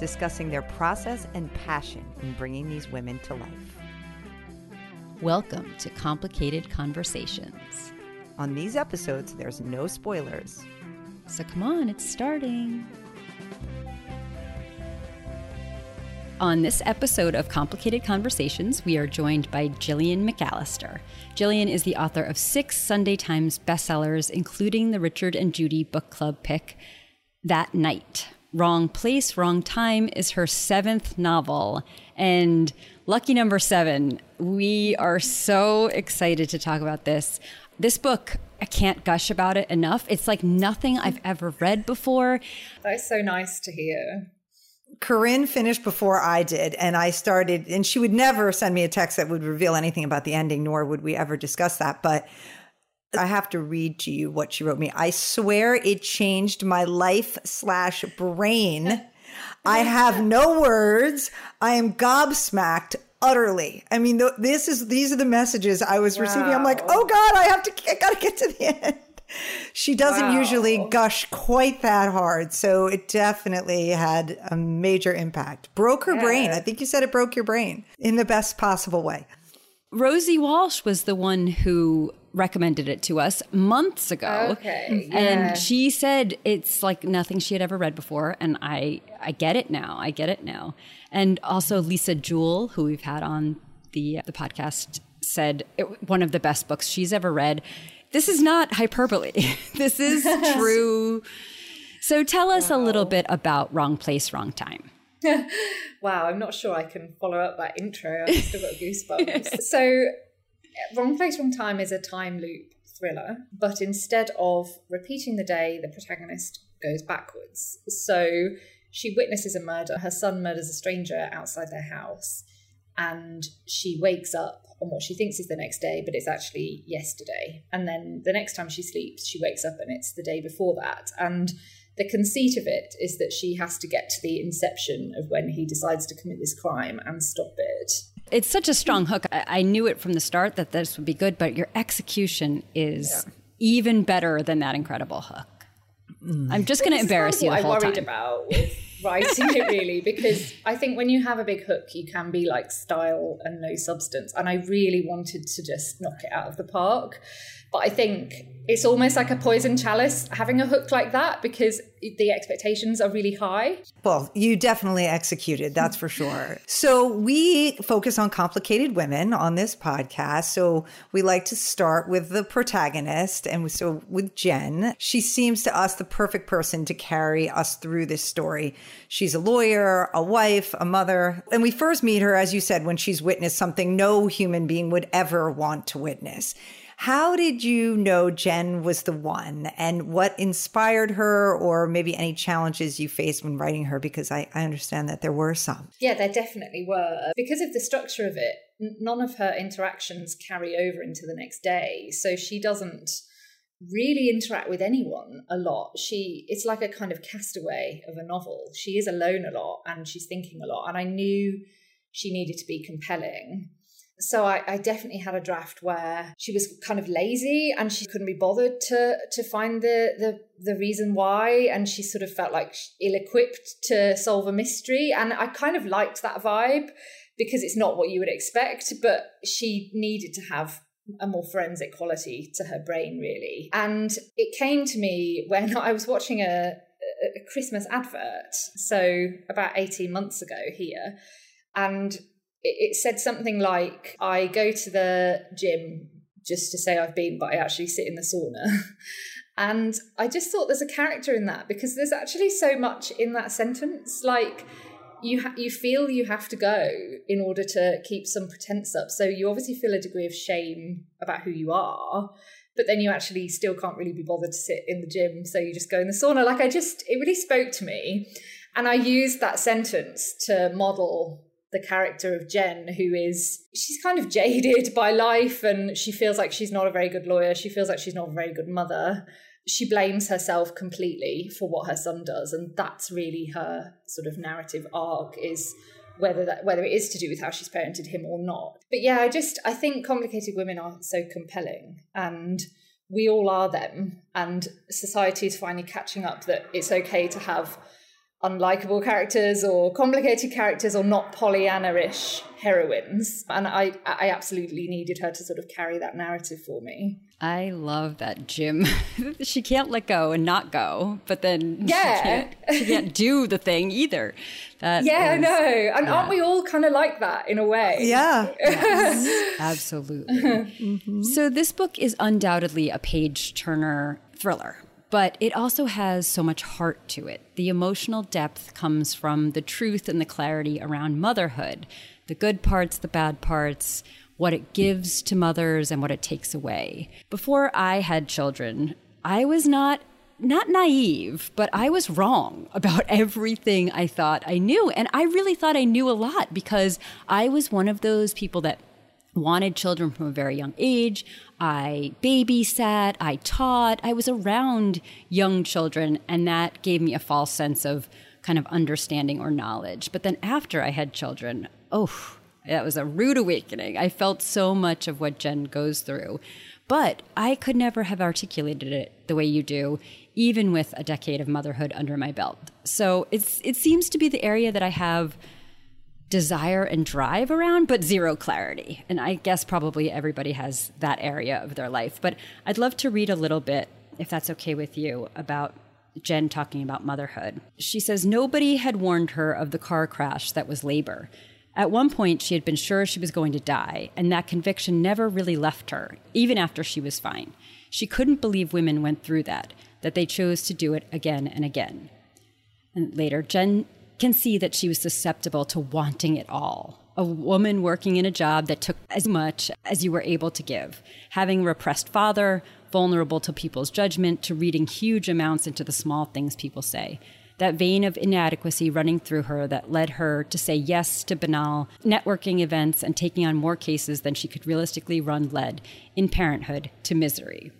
discussing their process and passion in bringing these women to life. Welcome to Complicated Conversations. On these episodes, there's no spoilers. So come on, it's starting. On this episode of Complicated Conversations, we are joined by Gillian McAllister. Gillian is the author of six Sunday Times bestsellers, including the Richard and Judy Book Club pick, That Night. Wrong Place, Wrong Time is her seventh novel. And lucky number seven, we are so excited to talk about this. This book, I can't gush about it enough. It's like nothing I've ever read before. That's so nice to hear. Carinn finished before I did, and I started, and she would never send me a text that would reveal anything about the ending, nor would we ever discuss that. But I have to read to you what she wrote me. I swear it changed my life slash brain. I have no words. I am gobsmacked utterly. I mean, th- this is these are the messages I was wow. receiving. I'm like, oh God, I have to, I gotta get to the end. She doesn't wow. usually gush quite that hard, so it definitely had a major impact. Broke her yeah. brain. I think you said it broke your brain in the best possible way. Rosie Walsh was the one who recommended it to us months ago. Okay. Yeah. And she said it's like nothing she had ever read before and I I get it now. I get it now. And also Lisa Jewell, who we've had on the uh, the podcast, said it, one of the best books she's ever read. This is not hyperbole. this is true. So tell us wow. a little bit about Wrong Place, Wrong Time. wow, I'm not sure I can follow up that intro. I've still got goosebumps. so Wrong Place, Wrong Time is a time loop thriller, but instead of repeating the day, the protagonist goes backwards. So she witnesses a murder. Her son murders a stranger outside their house, and she wakes up on what she thinks is the next day, but it's actually yesterday. And then the next time she sleeps, she wakes up and it's the day before that. And the conceit of it is that she has to get to the inception of when he decides to commit this crime and stop it. It's such a strong hook. I, I knew it from the start that this would be good, but your execution is yeah. even better than that incredible hook. Mm. I'm just going to embarrass you. The I worried time. about with writing it really because I think when you have a big hook, you can be like style and no substance. And I really wanted to just knock it out of the park. But I think it's almost like a poison chalice having a hook like that because the expectations are really high. Well, you definitely executed, that's for sure. So, we focus on complicated women on this podcast. So, we like to start with the protagonist. And so, with Jen, she seems to us the perfect person to carry us through this story. She's a lawyer, a wife, a mother. And we first meet her, as you said, when she's witnessed something no human being would ever want to witness. How did you know Jen was the one and what inspired her or maybe any challenges you faced when writing her? Because I, I understand that there were some. Yeah, there definitely were. Because of the structure of it, none of her interactions carry over into the next day. So she doesn't really interact with anyone a lot. She it's like a kind of castaway of a novel. She is alone a lot and she's thinking a lot. And I knew she needed to be compelling. So I, I, definitely had a draft where she was kind of lazy and she couldn't be bothered to to find the the the reason why, and she sort of felt like ill-equipped to solve a mystery. And I kind of liked that vibe because it's not what you would expect, but she needed to have a more forensic quality to her brain, really. And it came to me when I was watching a, a Christmas advert, so about 18 months ago here. And it, said something like, I go to the gym just to say I've been, but I actually sit in the sauna. and I just thought there's a character in that because there's actually so much in that sentence. Like, you ha- you feel you have to go in order to keep some pretense up. So you obviously feel a degree of shame about who you are, but then you actually still can't really be bothered to sit in the gym, so you just go in the sauna. Like I just, it really spoke to me. And I used that sentence to model the character of Jen, who is, she's kind of jaded by life and she feels like she's not a very good lawyer. She feels like she's not a very good mother. She blames herself completely for what her son does. And that's really her sort of narrative arc is whether that whether it is to do with how she's parented him or not. But yeah, I just I think complicated women are so compelling and we all are them and society is finally catching up that it's okay to have unlikable characters or complicated characters or not Pollyanna-ish heroines. And I, I absolutely needed her to sort of carry that narrative for me. I love that Jim. she can't let go and not go, but then yeah. she, can't, she can't do the thing either. That yeah, is, know. And yeah. aren't we all kind of like that in a way? Yeah. Yes, absolutely. mm-hmm. So this book is undoubtedly a page turner thriller but it also has so much heart to it. The emotional depth comes from the truth and the clarity around motherhood the good parts, the bad parts, what it gives to mothers, and what it takes away. Before I had children, I was not not naive, but I was wrong about everything I thought I knew. And I really thought I knew a lot because I was one of those people that wanted children from a very young age. I babysat, I taught, I was around young children, and that gave me a false sense of kind of understanding or knowledge. But then after I had children, oh, that was a rude awakening. I felt so much of what Jen goes through. But I could never have articulated it the way you do, even with a decade of motherhood under my belt. So it's it seems to be the area that I have desire and drive around, but zero clarity. And I guess probably everybody has that area of their life. But I'd love to read a little bit, if that's okay with you, about Jen talking about motherhood. She says, Nobody had warned her of the car crash that was labor. At one point, she had been sure she was going to die, and that conviction never really left her, even after she was fine. She couldn't believe women went through that, that they chose to do it again and again. And later, Jen can see that she was susceptible to wanting it all. A woman working in a job that took as much as you were able to give, having a repressed father, vulnerable to people's judgment, to reading huge amounts into the small things people say. That vein of inadequacy running through her that led her to say yes to banal networking events and taking on more cases than she could realistically run led in parenthood to misery.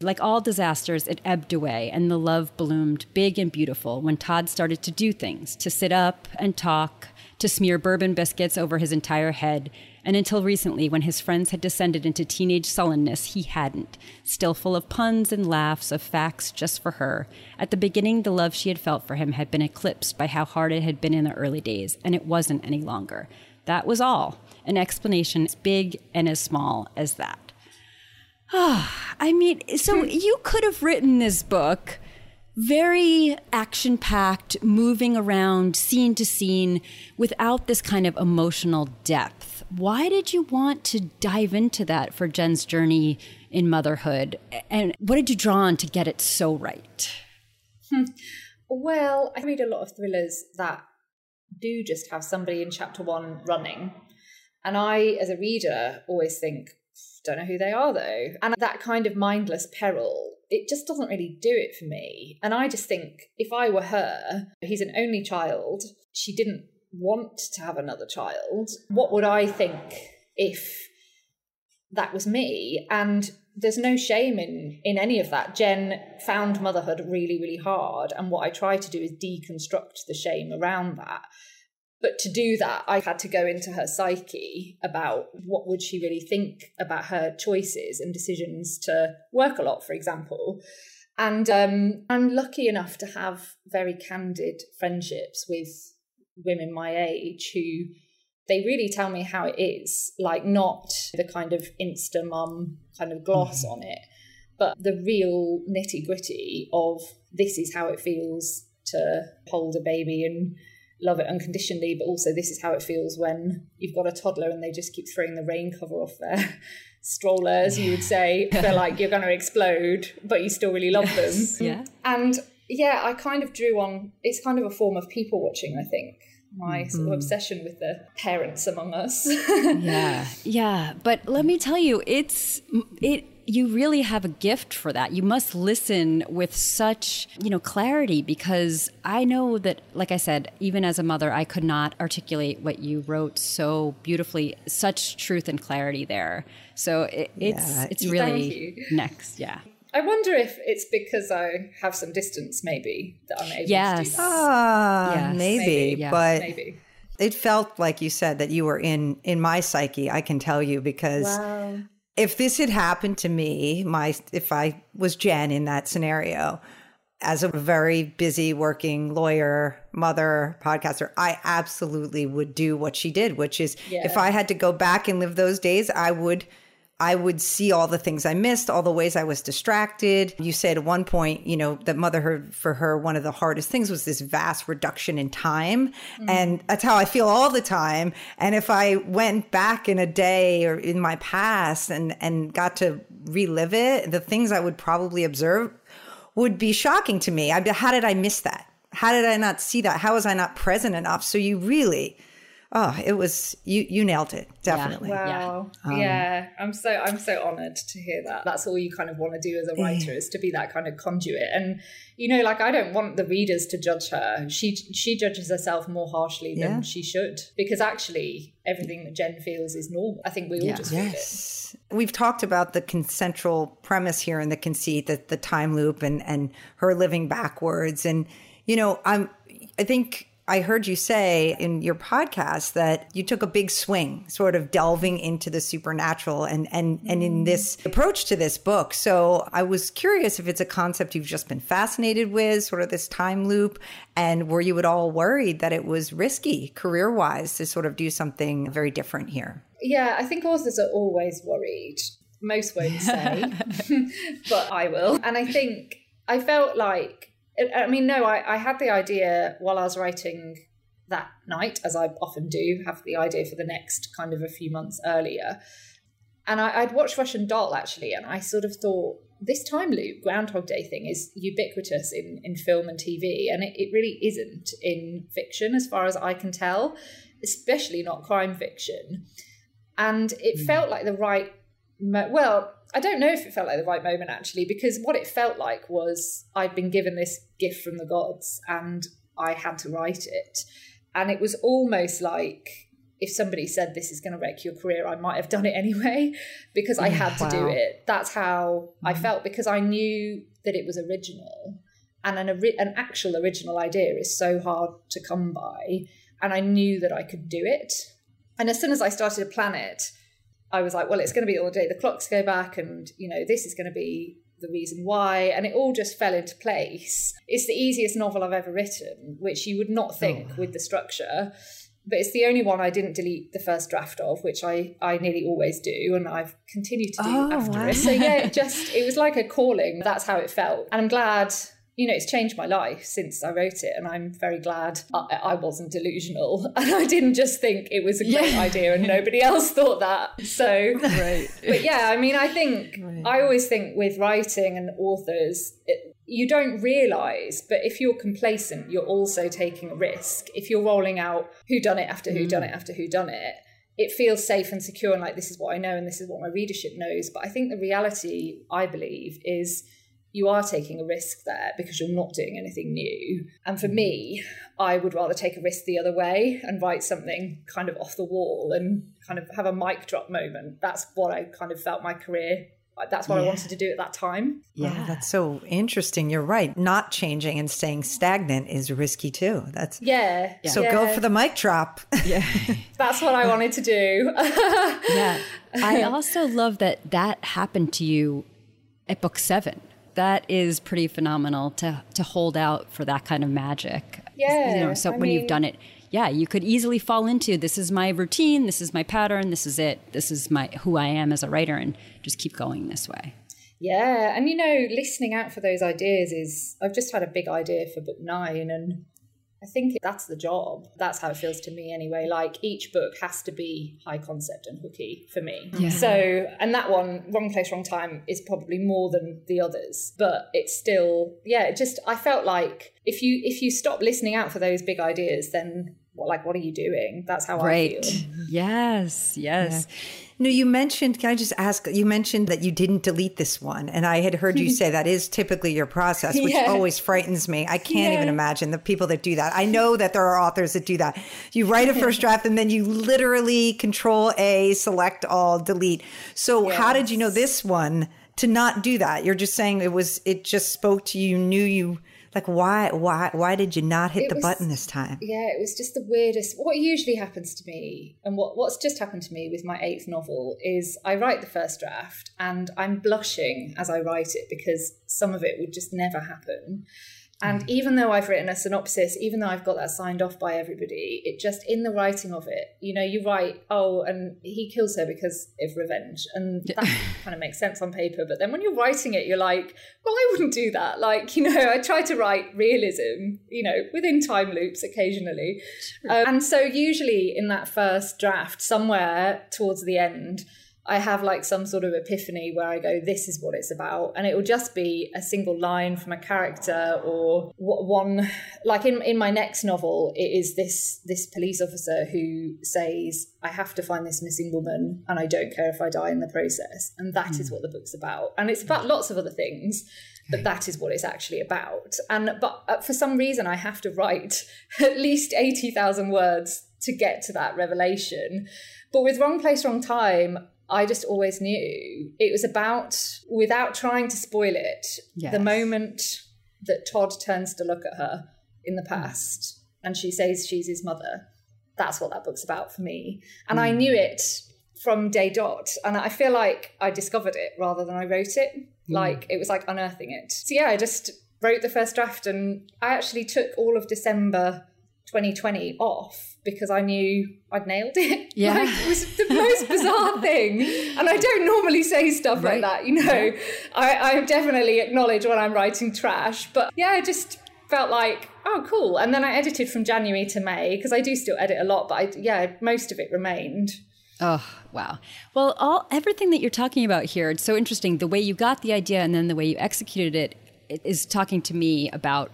Like all disasters, it ebbed away, and the love bloomed big and beautiful when Todd started to do things to sit up and talk, to smear bourbon biscuits over his entire head, and until recently, when his friends had descended into teenage sullenness, he hadn't, still full of puns and laughs, of facts just for her. At the beginning, the love she had felt for him had been eclipsed by how hard it had been in the early days, and it wasn't any longer. That was all. An explanation as big and as small as that. I mean, so hmm. you could have written this book very action packed, moving around scene to scene without this kind of emotional depth. Why did you want to dive into that for Jen's journey in motherhood? And what did you draw on to get it so right? Hmm. Well, I read a lot of thrillers that do just have somebody in chapter one running. And I, as a reader, always think, don't know who they are though. And that kind of mindless peril, it just doesn't really do it for me. And I just think if I were her, he's an only child, she didn't want to have another child. What would I think if that was me? And there's no shame in in any of that. Jen found motherhood really, really hard. And what I try to do is deconstruct the shame around that. But to do that, I had to go into her psyche about what would she really think about her choices and decisions to work a lot, for example. And um, I'm lucky enough to have very candid friendships with women my age who they really tell me how it is, like not the kind of insta mum kind of gloss mm-hmm. on it, but the real nitty gritty of this is how it feels to hold a baby and love it unconditionally, but also this is how it feels when you've got a toddler and they just keep throwing the rain cover off their strollers, you would say, They're like you're going to explode, but you still really love them. yeah. And yeah, I kind of drew on, it's kind of a form of people watching, I think. My mm-hmm. sort of obsession with the parents among us. yeah, yeah. But let me tell you, it's it you really have a gift for that. You must listen with such, you know, clarity because I know that like I said, even as a mother, I could not articulate what you wrote so beautifully, such truth and clarity there. So it, it's yeah. it's really next, yeah. I wonder if it's because I have some distance, maybe that I'm able yes. to do that. Ah, yes. maybe, maybe. Yeah. but maybe. it felt like you said that you were in in my psyche. I can tell you because wow. If this had happened to me, my if I was Jen in that scenario, as a very busy working lawyer, mother, podcaster, I absolutely would do what she did, which is yeah. if I had to go back and live those days, I would I would see all the things I missed, all the ways I was distracted. You said at one point, you know, that motherhood for her, one of the hardest things was this vast reduction in time. Mm-hmm. And that's how I feel all the time. And if I went back in a day or in my past and, and got to relive it, the things I would probably observe would be shocking to me. I'd be, how did I miss that? How did I not see that? How was I not present enough? So you really, oh, it was you. You nailed it, definitely. Yeah. Wow. Yeah. Um, yeah. I'm so I'm so honored to hear that. That's all you kind of want to do as a writer is to be that kind of conduit. And you know, like I don't want the readers to judge her. She she judges herself more harshly than yeah. she should because actually everything that Jen feels is normal. I think we all yeah. just yes. feel it. We've talked about the con- central premise here and the conceit that the time loop and and her living backwards and you know I'm I think I heard you say in your podcast that you took a big swing, sort of delving into the supernatural and and and in this approach to this book. So I was curious if it's a concept you've just been fascinated with, sort of this time loop, and were you at all worried that it was risky career wise to sort of do something very different here? Yeah, I think authors are always worried. Most won't say, but I will. And I think I felt like I mean, no, I, I had the idea while I was writing that night, as I often do, have the idea for the next kind of a few months earlier. And I, would watched Russian Doll actually, and I sort of thought this time loop, Groundhog Day thing is ubiquitous in, in film and TV, and it, it really isn't in fiction as far as I can tell, especially not crime fiction. And it mm. felt like the right, well, I don't know if it felt like the right moment actually, because what it felt like was I'd been given this gift from the gods and I had to write it. And it was almost like if somebody said this is going to wreck your career, I might have done it anyway because I had wow. to do it. That's how mm. I felt because I knew that it was original. And an, an actual original idea is so hard to come by. And I knew that I could do it. And as soon as I started to plan it, I was like, well, it's going to be all day. The clocks go back, and you know, this is going to be the reason why, and it all just fell into place. It's the easiest novel I've ever written, which you would not think oh. with the structure. But it's the only one I didn't delete the first draft of, which I, I nearly always do, and I've continued to do oh, after wow. it. So yeah, it just it was like a calling. That's how it felt, and I'm glad you know, it's changed my life since I wrote it, and I'm very glad I, I wasn't delusional and I didn't just think it was a great yeah. idea and nobody else thought that. So, right. but yeah, I mean, I think right. I always think with writing and authors, it, you don't realize, but if you're complacent, you're also taking a risk. If you're rolling out who done it after who done it mm. after who done it, it feels safe and secure and like this is what I know and this is what my readership knows. But I think the reality, I believe, is you are taking a risk there because you're not doing anything new. And for me, I would rather take a risk the other way and write something kind of off the wall and kind of have a mic drop moment. That's what I kind of felt my career. That's what yeah. I wanted to do at that time. Yeah, that's so interesting. You're right. Not changing and staying stagnant is risky too. That's yeah. So yeah. go for the mic drop. Yeah, that's what I wanted to do. yeah, I also love that that happened to you at book seven that is pretty phenomenal to to hold out for that kind of magic. Yeah. You know, so I when mean, you've done it, yeah, you could easily fall into this is my routine, this is my pattern, this is it, this is my who I am as a writer, and just keep going this way. Yeah, and you know, listening out for those ideas is. I've just had a big idea for book nine, and I think that's the job. That's how it feels to me anyway. Like each book has to be high concept and hooky for me. Yeah. So, and that one, Wrong Place, Wrong Time, is probably more than the others, but it's still, yeah, it just, I felt like if you, if you stop listening out for those big ideas, then like what are you doing that's how right. i feel yes yes yeah. No, you mentioned, can I just ask? You mentioned that you didn't delete this one. And I had heard you say that is typically your process, which yeah. always frightens me. I can't yeah. even imagine the people that do that. I know that there are authors that do that. You write a first draft and then you literally control A, select all, delete. So, yes. how did you know this one to not do that? You're just saying it was, it just spoke to you, knew you like why why why did you not hit it the was, button this time? Yeah it was just the weirdest what usually happens to me and what what's just happened to me with my eighth novel is i write the first draft and i'm blushing as i write it because some of it would just never happen and mm. even though I've written a synopsis, even though I've got that signed off by everybody, it just in the writing of it, you know, you write, oh, and he kills her because of revenge. And that kind of makes sense on paper. But then when you're writing it, you're like, well, I wouldn't do that. Like, you know, I try to write realism, you know, within time loops occasionally. Um, and so usually in that first draft, somewhere towards the end, I have like some sort of epiphany where I go, this is what it's about. And it will just be a single line from a character or one, like in, in my next novel, it is this, this police officer who says, I have to find this missing woman and I don't care if I die in the process. And that mm. is hmm. what the book's about. And it's about lots of other things but that is what it's actually about. And but uh, for some reason, I have to write at least eighty thousand words to get to that revelation. But with Wrong Place, Wrong Time, I just always knew it was about, without trying to spoil it, yes. the moment that Todd turns to look at her in the past and she says she's his mother. That's what that book's about for me. And mm. I knew it from day dot. And I feel like I discovered it rather than I wrote it. Mm. Like it was like unearthing it. So yeah, I just wrote the first draft and I actually took all of December 2020 off because I knew I'd nailed it. Yeah. Like, it was the most bizarre thing. And I don't normally say stuff right. like that, you know. Yeah. I, I definitely acknowledge when I'm writing trash. But yeah, I just felt like, oh, cool. And then I edited from January to May because I do still edit a lot, but I, yeah, most of it remained. Oh, wow. Well, all everything that you're talking about here, it's so interesting. The way you got the idea and then the way you executed it is talking to me about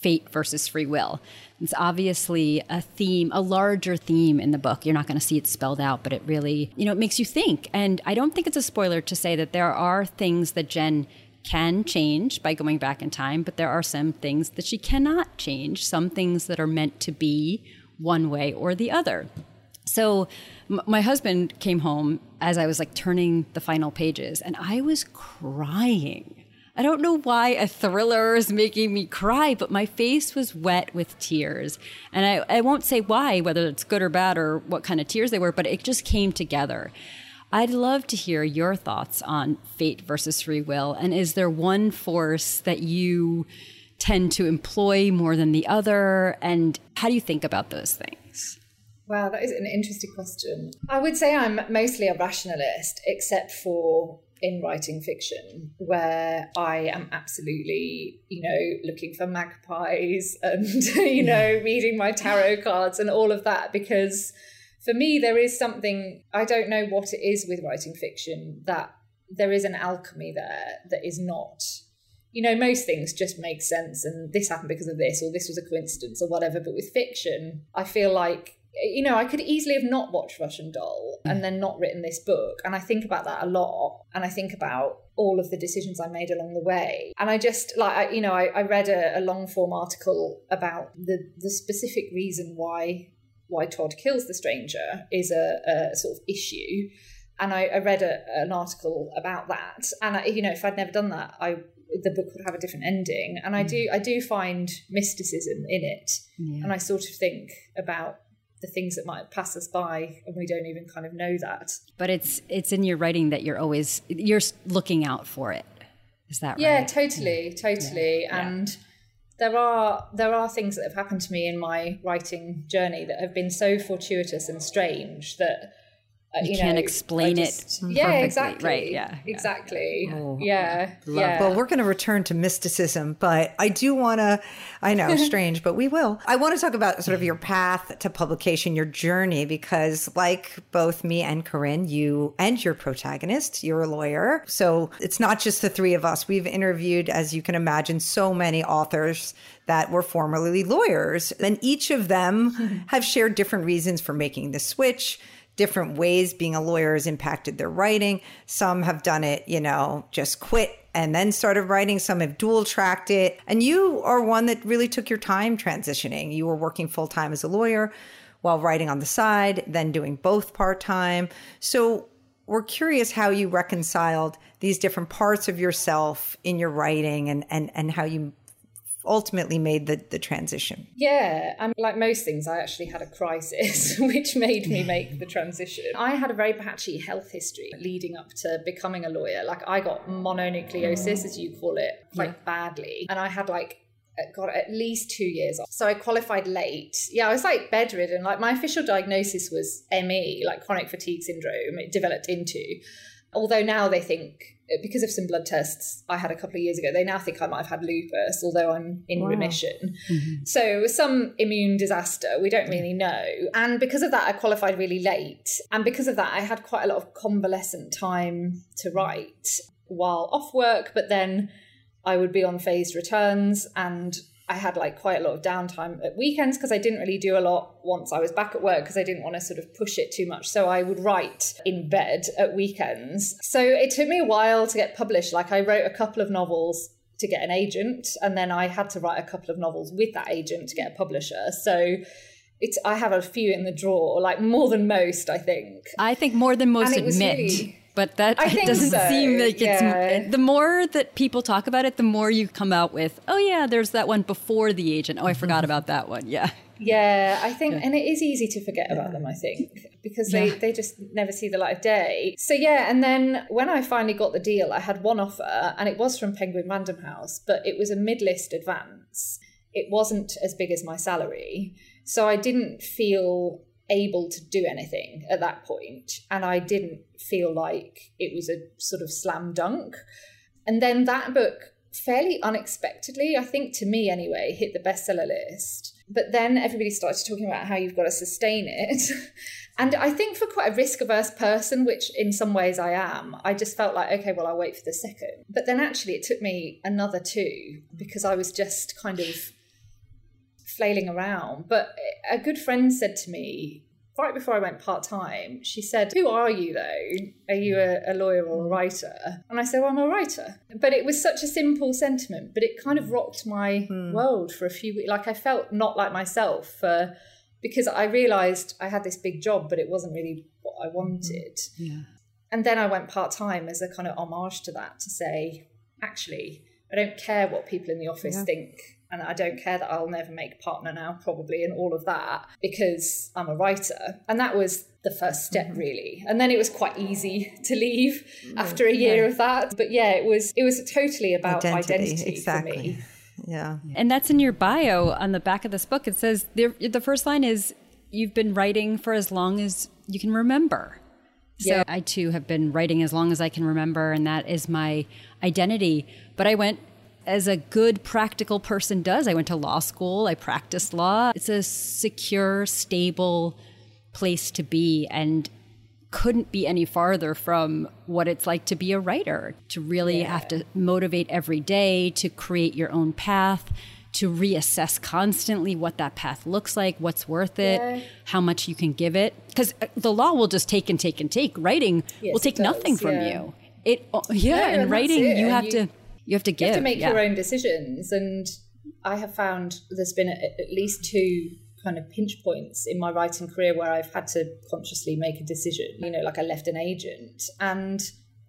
fate versus free will. It's obviously a theme, a larger theme in the book. You're not going to see it spelled out, but it really, you know, it makes you think. And I don't think it's a spoiler to say that there are things that Jen can change by going back in time, but there are some things that she cannot change, some things that are meant to be one way or the other. So, m- my husband came home as I was like turning the final pages, and I was crying I don't know why a thriller is making me cry, but my face was wet with tears. And I, I won't say why, whether it's good or bad or what kind of tears they were, but it just came together. I'd love to hear your thoughts on fate versus free will. And is there one force that you tend to employ more than the other? And how do you think about those things? Wow, that is an interesting question. I would say I'm mostly a rationalist, except for in writing fiction where I am absolutely, you know, looking for magpies and, you know, reading my tarot cards and all of that because for me, there is something, I don't know what it is with writing fiction, that there is an alchemy there that is not. You know, most things just make sense, and this happened because of this, or this was a coincidence, or whatever. But with fiction, I feel like you know, I could easily have not watched Russian Doll and then not written this book. And I think about that a lot. And I think about all of the decisions I made along the way. And I just like, I, you know, I, I read a, a, long form article about the, the specific reason why why Todd kills the stranger is a, a sort of issue. And I, I read a, an article about that. And I, you know, if I'd never done that, I the book would have a different ending. And I mm. do I do find mysticism in it. Yeah. And I sort of think about the things that might pass us by and we don't even kind of know that but it's it's in your writing that you're always you're looking out for it is that right? yeah right? totally totally yeah. and yeah. there are there are things that have happened to me in my writing journey that have been so fortuitous and strange that uh, you, you can't know, explain I it just- perfectly, yeah exactly right yeah, yeah. exactly Oh, yeah Love- yeah Well, we're going to return to mysticism, but I do want to, I know, strange, but we will. I want to talk about sort of your path to publication, your journey, because like both me and Carinn, you and your protagonist, you're a lawyer. So it's not just the three of us. We've interviewed, as you can imagine, so many authors that were formerly lawyers, and each of them have shared different reasons for making the switch different ways being a lawyer has impacted their writing. Some have done it, you know, just quit and then started writing. Some have dual tracked it. And you are one that really took your time transitioning. You were working full time as a lawyer while writing on the side, then doing both part time. So we're curious how you reconciled these different parts of yourself in your writing and, and, and how you ultimately made the, the transition. Yeah, and like most things, I actually had a crisis, which made me make the transition. I had a very patchy health history leading up to becoming a lawyer. Like, I got mononucleosis, as you call it, quite badly. And I had like, got at least two years off. So I qualified late. Yeah, I was like bedridden. Like, my official diagnosis was ME, like chronic fatigue syndrome, it developed into. Although now they think because of some blood tests I had a couple of years ago, they now think I might have had lupus, although I'm in Wow. remission. Mm-hmm. So it was some immune disaster. We don't really know. And because of that, I qualified really late. And because of that, I had quite a lot of convalescent time to write while off work, but then I would be on phased returns and I had like quite a lot of downtime at weekends because I didn't really do a lot once I was back at work because I didn't want to sort of push it too much. So I would write in bed at weekends. So it took me a while to get published. Like I wrote a couple of novels to get an agent and then I had to write a couple of novels with that agent to get a publisher. So it's I have a few in the drawer, like more than most, I think. I think more than most admit. really- but that doesn't so, seem like yeah. it's the more that people talk about it, the more you come out with, oh yeah, there's that one before the agent. Oh, I forgot mm-hmm. about that one. Yeah. Yeah, I think, and it is easy to forget about them, I think, because they, Yeah. they just never see the light of day. So, yeah, and then when I finally got the deal, I had one offer, and it was from Penguin Random House, but it was a mid list advance. It wasn't as big as my salary. So, I didn't feel able to do anything at that point, and I didn't feel like it was a sort of slam dunk. And then that book, fairly unexpectedly, I think to me anyway, hit the bestseller list. But then everybody started talking about how you've got to sustain it. and I think for quite a risk averse person, which in some ways I am, I just felt like, okay, well, I'll wait for the second. But then actually it took me another two because I was just kind of flailing around. But a good friend said to me, right before I went part time, she said, Who are you though? Are you a, a lawyer or a writer? And I said, Well, I'm a writer. But it was such a simple sentiment, but it kind of rocked my hmm. world for a few weeks. Like I felt not like myself for, because I realized I had this big job, but it wasn't really what I hmm. wanted. Yeah. And then I went part time as a kind of homage to that to say, actually, I don't care what people in the office Yeah. think. And I don't care that I'll never make partner now, probably, and all of that, because I'm a writer. And that was the first step, Mm-hmm. really. And then it was quite easy to leave after a year of that. But yeah, it was it was totally about identity, exactly. for me. Yeah. And that's in your bio on the back of this book. It says the, the first line is you've been writing for as long as you can remember. So Yeah. I too have been writing as long as I can remember, and that is my identity. But I went as a good practical person does. I went to law school, I practiced law. It's a secure, stable place to be, and couldn't be any farther from what it's like to be a writer, to really have to motivate every day, to create your own path, to reassess constantly what that path looks like, what's worth it, Yeah. how much you can give it. Because uh, the law will just take and take and take. Writing Yes, will take nothing does, from you. It oh, yeah, and writing it, you and have you- to you have to give. You have to make yeah. your own decisions. And I have found there's been at at least two kind of pinch points in my writing career where I've had to consciously make a decision. You know, like I left an agent. And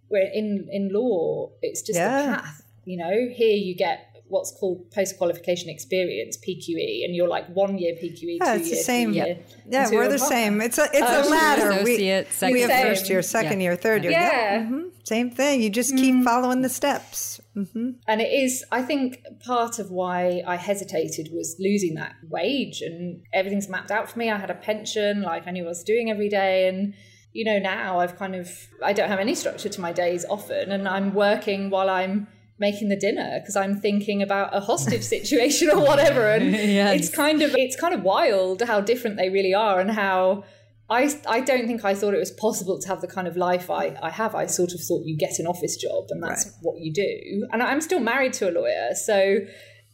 where in, in law, it's just Yeah. a path. You know, here you get what's called post qualification experience PQE, and you're like one year PQE, Yeah, two it's the same. three Yeah, year, until we're the a same. It's a it's Oh, a ladder. We, we have year. first year, second Yeah. year, third year. Yeah. Mhm. Same thing. You just keep following the steps. Mm-hmm. And it is, I think, part of why I hesitated was losing that wage and everything's mapped out for me. I had a pension, like I knew what I was doing every day. And, you know, now I've kind of, I don't have any structure to my days often, and I'm working while I'm making the dinner because I'm thinking about a hostage situation or whatever. And yes. it's kind of, it's kind of wild how different they really are and how, I, I don't think I thought it was possible to have the kind of life I, I have. I sort of thought you get an office job and that's right. what you do. And I'm still married to a lawyer. So,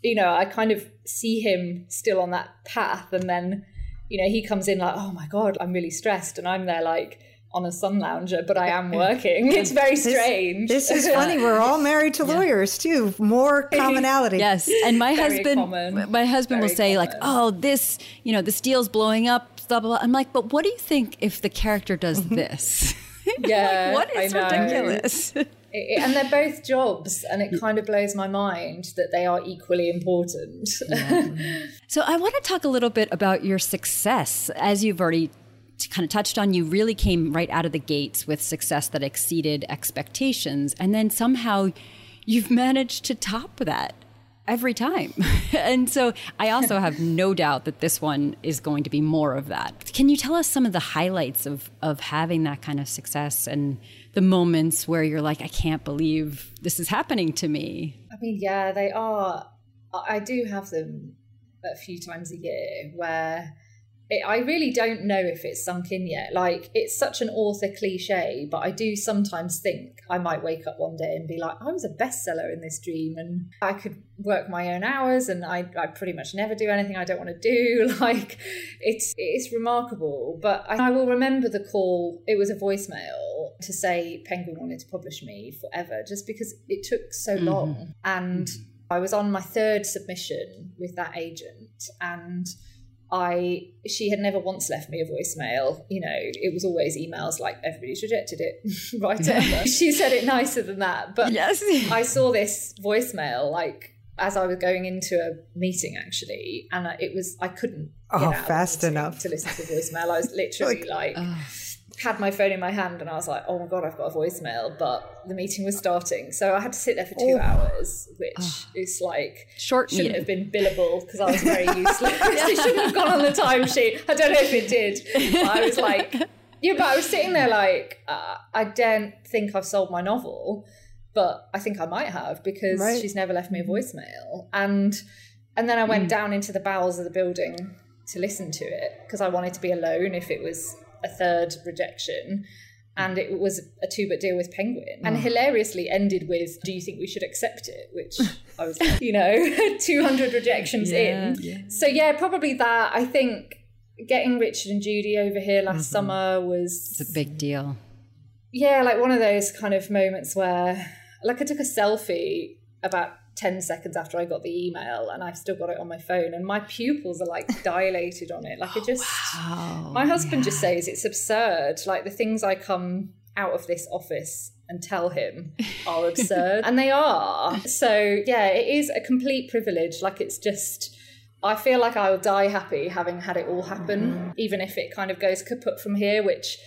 you know, I kind of see him still on that path. And then, you know, he comes in like, oh my God, I'm really stressed. And I'm there like, on a sun lounger, but I am working. It's very strange. This, this is funny. We're all married to lawyers too. More commonality. yes. And my husband common. my husband very will say common. like, "Oh, this, you know, this deal's blowing up, blah blah." blah. I'm like, "But what do you think if the character does this?" Yeah. like, what is ridiculous? and they're both jobs and it kind of blows my mind that they are equally important yeah. so i want to talk a little bit about your success as you've already kind of touched on, you really came right out of the gates with success that exceeded expectations. And then somehow you've managed to top that every time. and so I also have no doubt that this one is going to be more of that. Can you tell us some of the highlights of, of having that kind of success and the moments where you're like, I can't believe this is happening to me? I mean, yeah, they are. I do have them a few times a year where it, I really don't know if it's sunk in yet. Like, it's such an author cliche, but I do sometimes think I might wake up one day and be like, I was a bestseller in this dream and I could work my own hours and I, I pretty much never do anything I don't want to do. Like, it's, it's remarkable. But I, I will remember the call. It was a voicemail to say Penguin wanted to publish me forever just because it took so mm-hmm. long. And I was on my third submission with that agent and I she had never once left me a voicemail. You know, it was always emails like everybody's rejected it, right? she said it nicer than that, but yes, I saw this voicemail like as I was going into a meeting actually, and it was I couldn't oh fast enough to listen to the voicemail. I was literally like. like had my phone in my hand and I was like, oh my God, I've got a voicemail. But the meeting was starting. So I had to sit there for two oh. hours, which oh. is like short shouldn't meeting. have been billable because I was very useless. it shouldn't have gone on the timesheet. I don't know if it did. But I was like, yeah, but I was sitting there like, uh, I don't think I've sold my novel, but I think I might have because right. she's never left me a voicemail. And and then I went mm. down into the bowels of the building to listen to it because I wanted to be alone if it was a third rejection and it was a two but deal with Penguin, and oh. hilariously ended with, "Do you think we should accept it?" Which I was, like, you know, two hundred rejections yeah, in. Yeah. So yeah, probably that. I think getting Richard and Judy over here last mm-hmm. summer was it's a big deal. Yeah, like one of those kind of moments where, like, I took a selfie about 10 seconds after I got the email and I've still got it on my phone and my pupils are like dilated on it. Like it just wow. my husband yeah. just says it's absurd. Like the things I come out of this office and tell him are absurd. and they are. So yeah, it is a complete privilege. Like it's just I feel like I will die happy having had it all happen, mm-hmm. even if it kind of goes kaput from here, which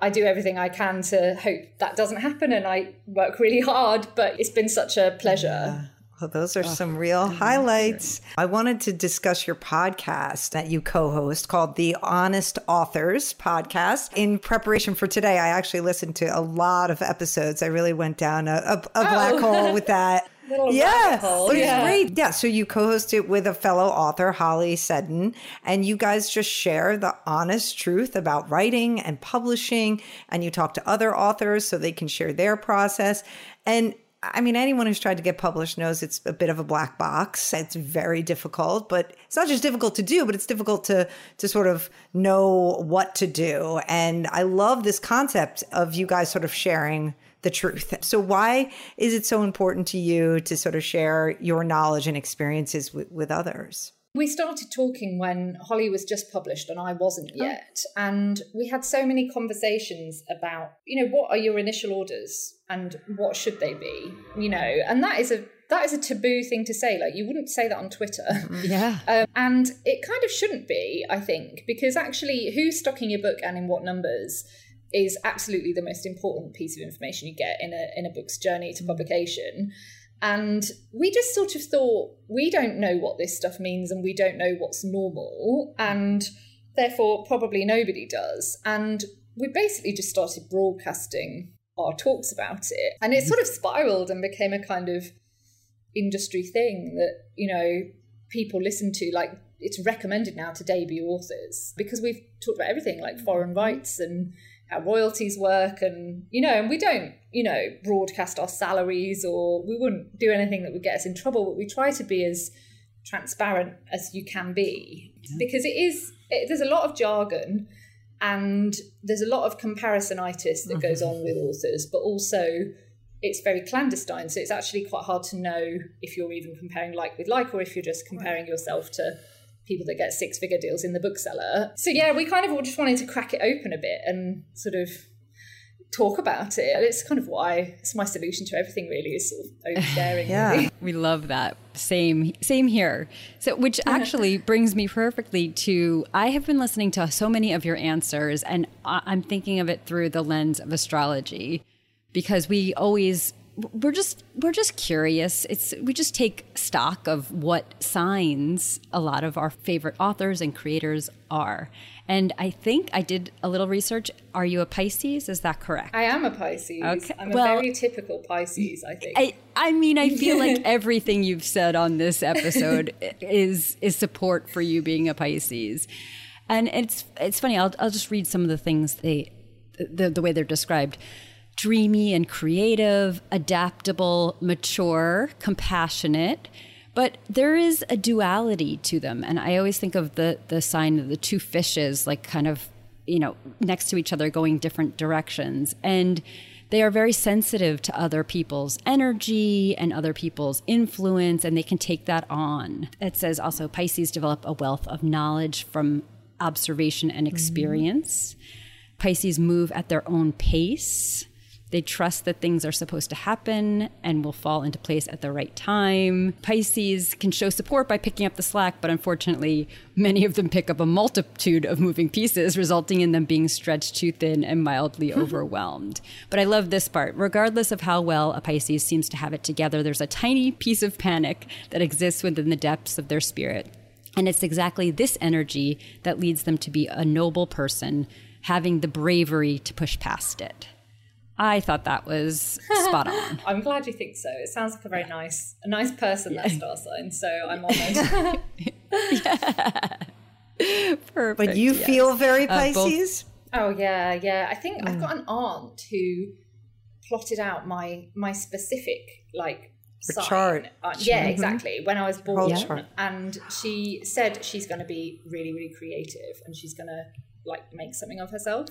I do everything I can to hope that doesn't happen and I work really hard, but it's been such a pleasure. Yeah. Well, those are some real highlights. I wanted to discuss your podcast that you co host called the Honest Authors Podcast. In preparation for today, I actually listened to a lot of episodes. I really went down a, a, a oh. black hole with that. yeah, it yeah. great. Yeah, so you co-host it with a fellow author, Holly Seddon, and you guys just share the honest truth about writing and publishing, and you talk to other authors so they can share their process. And I mean, anyone who's tried to get published knows it's a bit of a black box. It's very difficult, but it's not just difficult to do, but it's difficult to to sort of know what to do. And I love this concept of you guys sort of sharing the truth. So why is it so important to you to sort of share your knowledge and experiences with, with others? We started talking when Holly was just published and I wasn't oh. yet. Oh. And we had so many conversations about, you know, what are your initial orders and what should they be? You know, and that is a that is a taboo thing to say. Like you wouldn't say that on Twitter. Mm-hmm. Yeah. Um, and it kind of shouldn't be, I think, because actually who's stocking your book and in what numbers is absolutely the most important piece of information you get in a in a book's journey to mm. publication. And we just sort of thought, we don't know what this stuff means and we don't know what's normal. And therefore, probably nobody does. And we basically just started broadcasting our talks about it. And it sort of spiraled and became a kind of industry thing that, you know, people listen to. Like, it's recommended now to debut authors because we've talked about everything like mm-hmm. foreign rights and how royalties work and you know and we don't you know broadcast our salaries or we wouldn't do anything that would get us in trouble but we try to be as transparent as you can be. Yeah. because it is it, there's a lot of jargon and there's a lot of comparisonitis that goes mm-hmm. on with authors but also it's very clandestine so it's actually quite hard to know if you're even comparing like with like or if you're just comparing yourself to people that get six figure deals in the bookseller. So yeah, we kind of all just wanted to crack it open a bit and sort of talk about it. It's kind of why it's my solution to everything really is sort of oversharing. yeah. Really. We love that. Same same here. So which actually brings me perfectly to I have been listening to so many of your answers and I'm thinking of it through the lens of astrology because we always we're just we're just curious. It's we just take stock of what signs a lot of our favorite authors and creators are. And i think i did a little research. Are you a pisces? Is that correct? I am a pisces. Okay. i'm a well, very typical pisces i think. I, I mean i feel like everything you've said on this episode is is support for you being a pisces. And it's it's funny i'll, I'll just read some of the things they the, the way they're described dreamy and creative, adaptable, mature, compassionate. But there is a duality to them. And I always think of the, the sign of the two fishes, like kind of, you know, next to each other going different directions. And they are very sensitive to other people's energy and other people's influence, and they can take that on. It says also Pisces develop a wealth of knowledge from observation and experience. Mm-hmm. Pisces move at their own pace. They trust that things are supposed to happen and will fall into place at the right time. Pisces can show support by picking up the slack, but unfortunately, many of them pick up a multitude of moving pieces, resulting in them being stretched too thin and mildly hmm. overwhelmed. But I love this part. Regardless of how well a Pisces seems to have it together, there's a tiny piece of panic that exists within the depths of their spirit. And it's exactly this energy that leads them to be a noble person, having the bravery to push past it. I thought that was spot on. I'm glad you think so. It sounds like a very nice, a nice person yeah. that star sign. So I'm honored. yeah. Perfect. But you yes. feel very Pisces. Uh, oh yeah, yeah. I think mm. I've got an aunt who plotted out my my specific like sign. chart. Uh, yeah, mm-hmm. exactly. When I was born, and she said she's going to be really, really creative, and she's going to like make something of herself.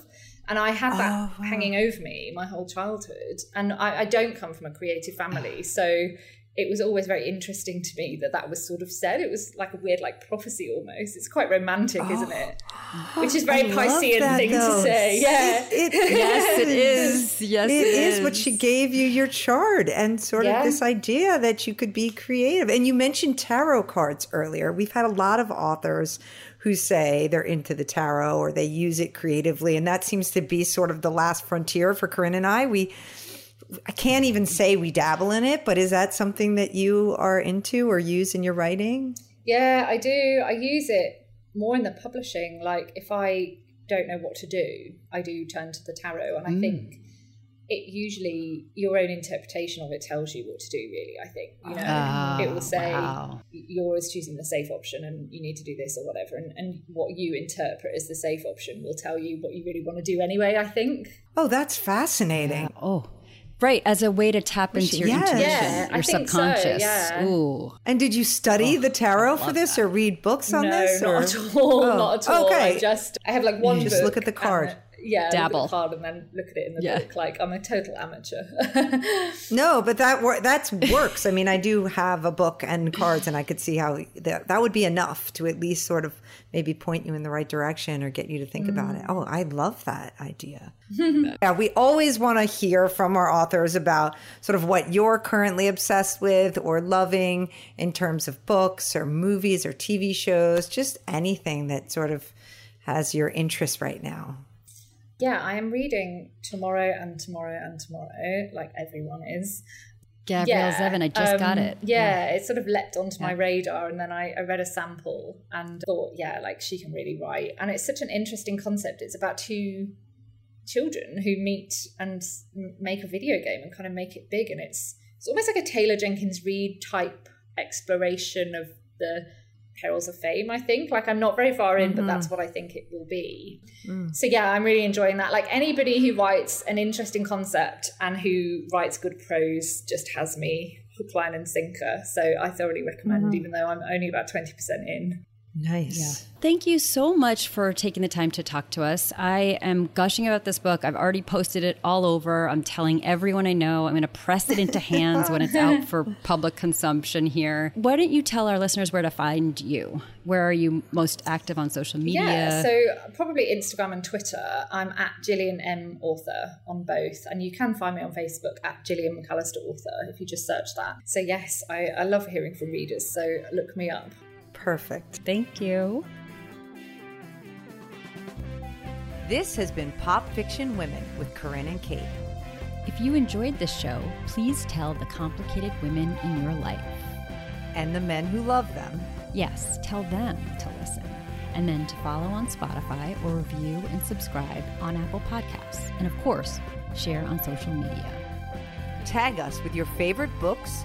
And I had that oh, wow. hanging over me my whole childhood. And I, I don't come from a creative family. So it was always very interesting to me that that was sort of said. It was like a weird, like prophecy almost. It's quite romantic, oh, isn't it? Which is very Piscean thing though. to say. Yeah, it, it yes, it is. Yes, it, it is. is. But she gave you your chart and sort yeah. of this idea that you could be creative. And you mentioned tarot cards earlier. We've had a lot of authors who say they're into the tarot or they use it creatively. And that seems to be sort of the last frontier for Carinn and I. We, I can't even say we dabble in it, but is that something that you are into or use in your writing? Yeah, I do. I use it more in the publishing. Like if I don't know what to do, I do turn to the tarot. And I mm. think it usually your own interpretation of it tells you what to do really i think you know oh, it will say wow. you're always choosing the safe option and you need to do this or whatever and, and what you interpret as the safe option will tell you what you really want to do anyway i think oh that's fascinating yeah. oh Right, as a way to tap into your yes. intuition, yeah, your subconscious. So, yeah. Ooh. And did you study oh, the tarot for this that. or read books on no, this? Or? Not at all. Oh. Not at all. Okay. I just I have like one. You just look at the card yeah, dabble hard and then look at it in the yeah. book. Like I'm a total amateur. no, but that wor- that works. I mean, I do have a book and cards, and I could see how that that would be enough to at least sort of maybe point you in the right direction or get you to think mm. about it. Mm. Oh, I love that idea. yeah, we always want to hear from our authors about sort of what you're currently obsessed with or loving in terms of books or movies or TV shows, just anything that sort of has your interest right now yeah, I am reading tomorrow and tomorrow and tomorrow, like everyone is. Gabrielle yeah, Zevin, I just um, got it. Yeah, yeah, it sort of leapt onto yeah. my radar, and then I, I, read a sample and thought, yeah, like she can really write. And it's such an interesting concept. It's about two children who meet and make a video game and kind of make it big. And it's it's almost like a Taylor Jenkins Reid type exploration of the perils of fame i think like i'm not very far in mm-hmm. but that's mm-hmm. what i think it will be mm. so yeah i'm really enjoying that like anybody who writes an interesting concept and who writes good prose just has me hook line and sinker so i thoroughly recommend mm-hmm. even though i'm only about 20% in Nice. Yeah. Thank you so much for taking the time to talk to us. I am gushing about this book. I've already posted it all over. I'm telling everyone I know. I'm going to press it into hands when it's out for public consumption here. Why don't you tell our listeners where to find you? Where are you most active on social media? Yeah, so probably Instagram and Twitter. I'm at Gillian M Author on both. And you can find me on Facebook at Gillian McAllister Author if you just search that. So, yes, I, I love hearing from readers. So, look me up. Perfect. Thank you. This has been Pop Fiction Women with Carinn and Kate. If you enjoyed this show, please tell the complicated women in your life. And the men who love them. Yes, tell them to listen. And then to follow on Spotify or review and subscribe on Apple Podcasts. And of course, share on social media. Tag us with your favorite books,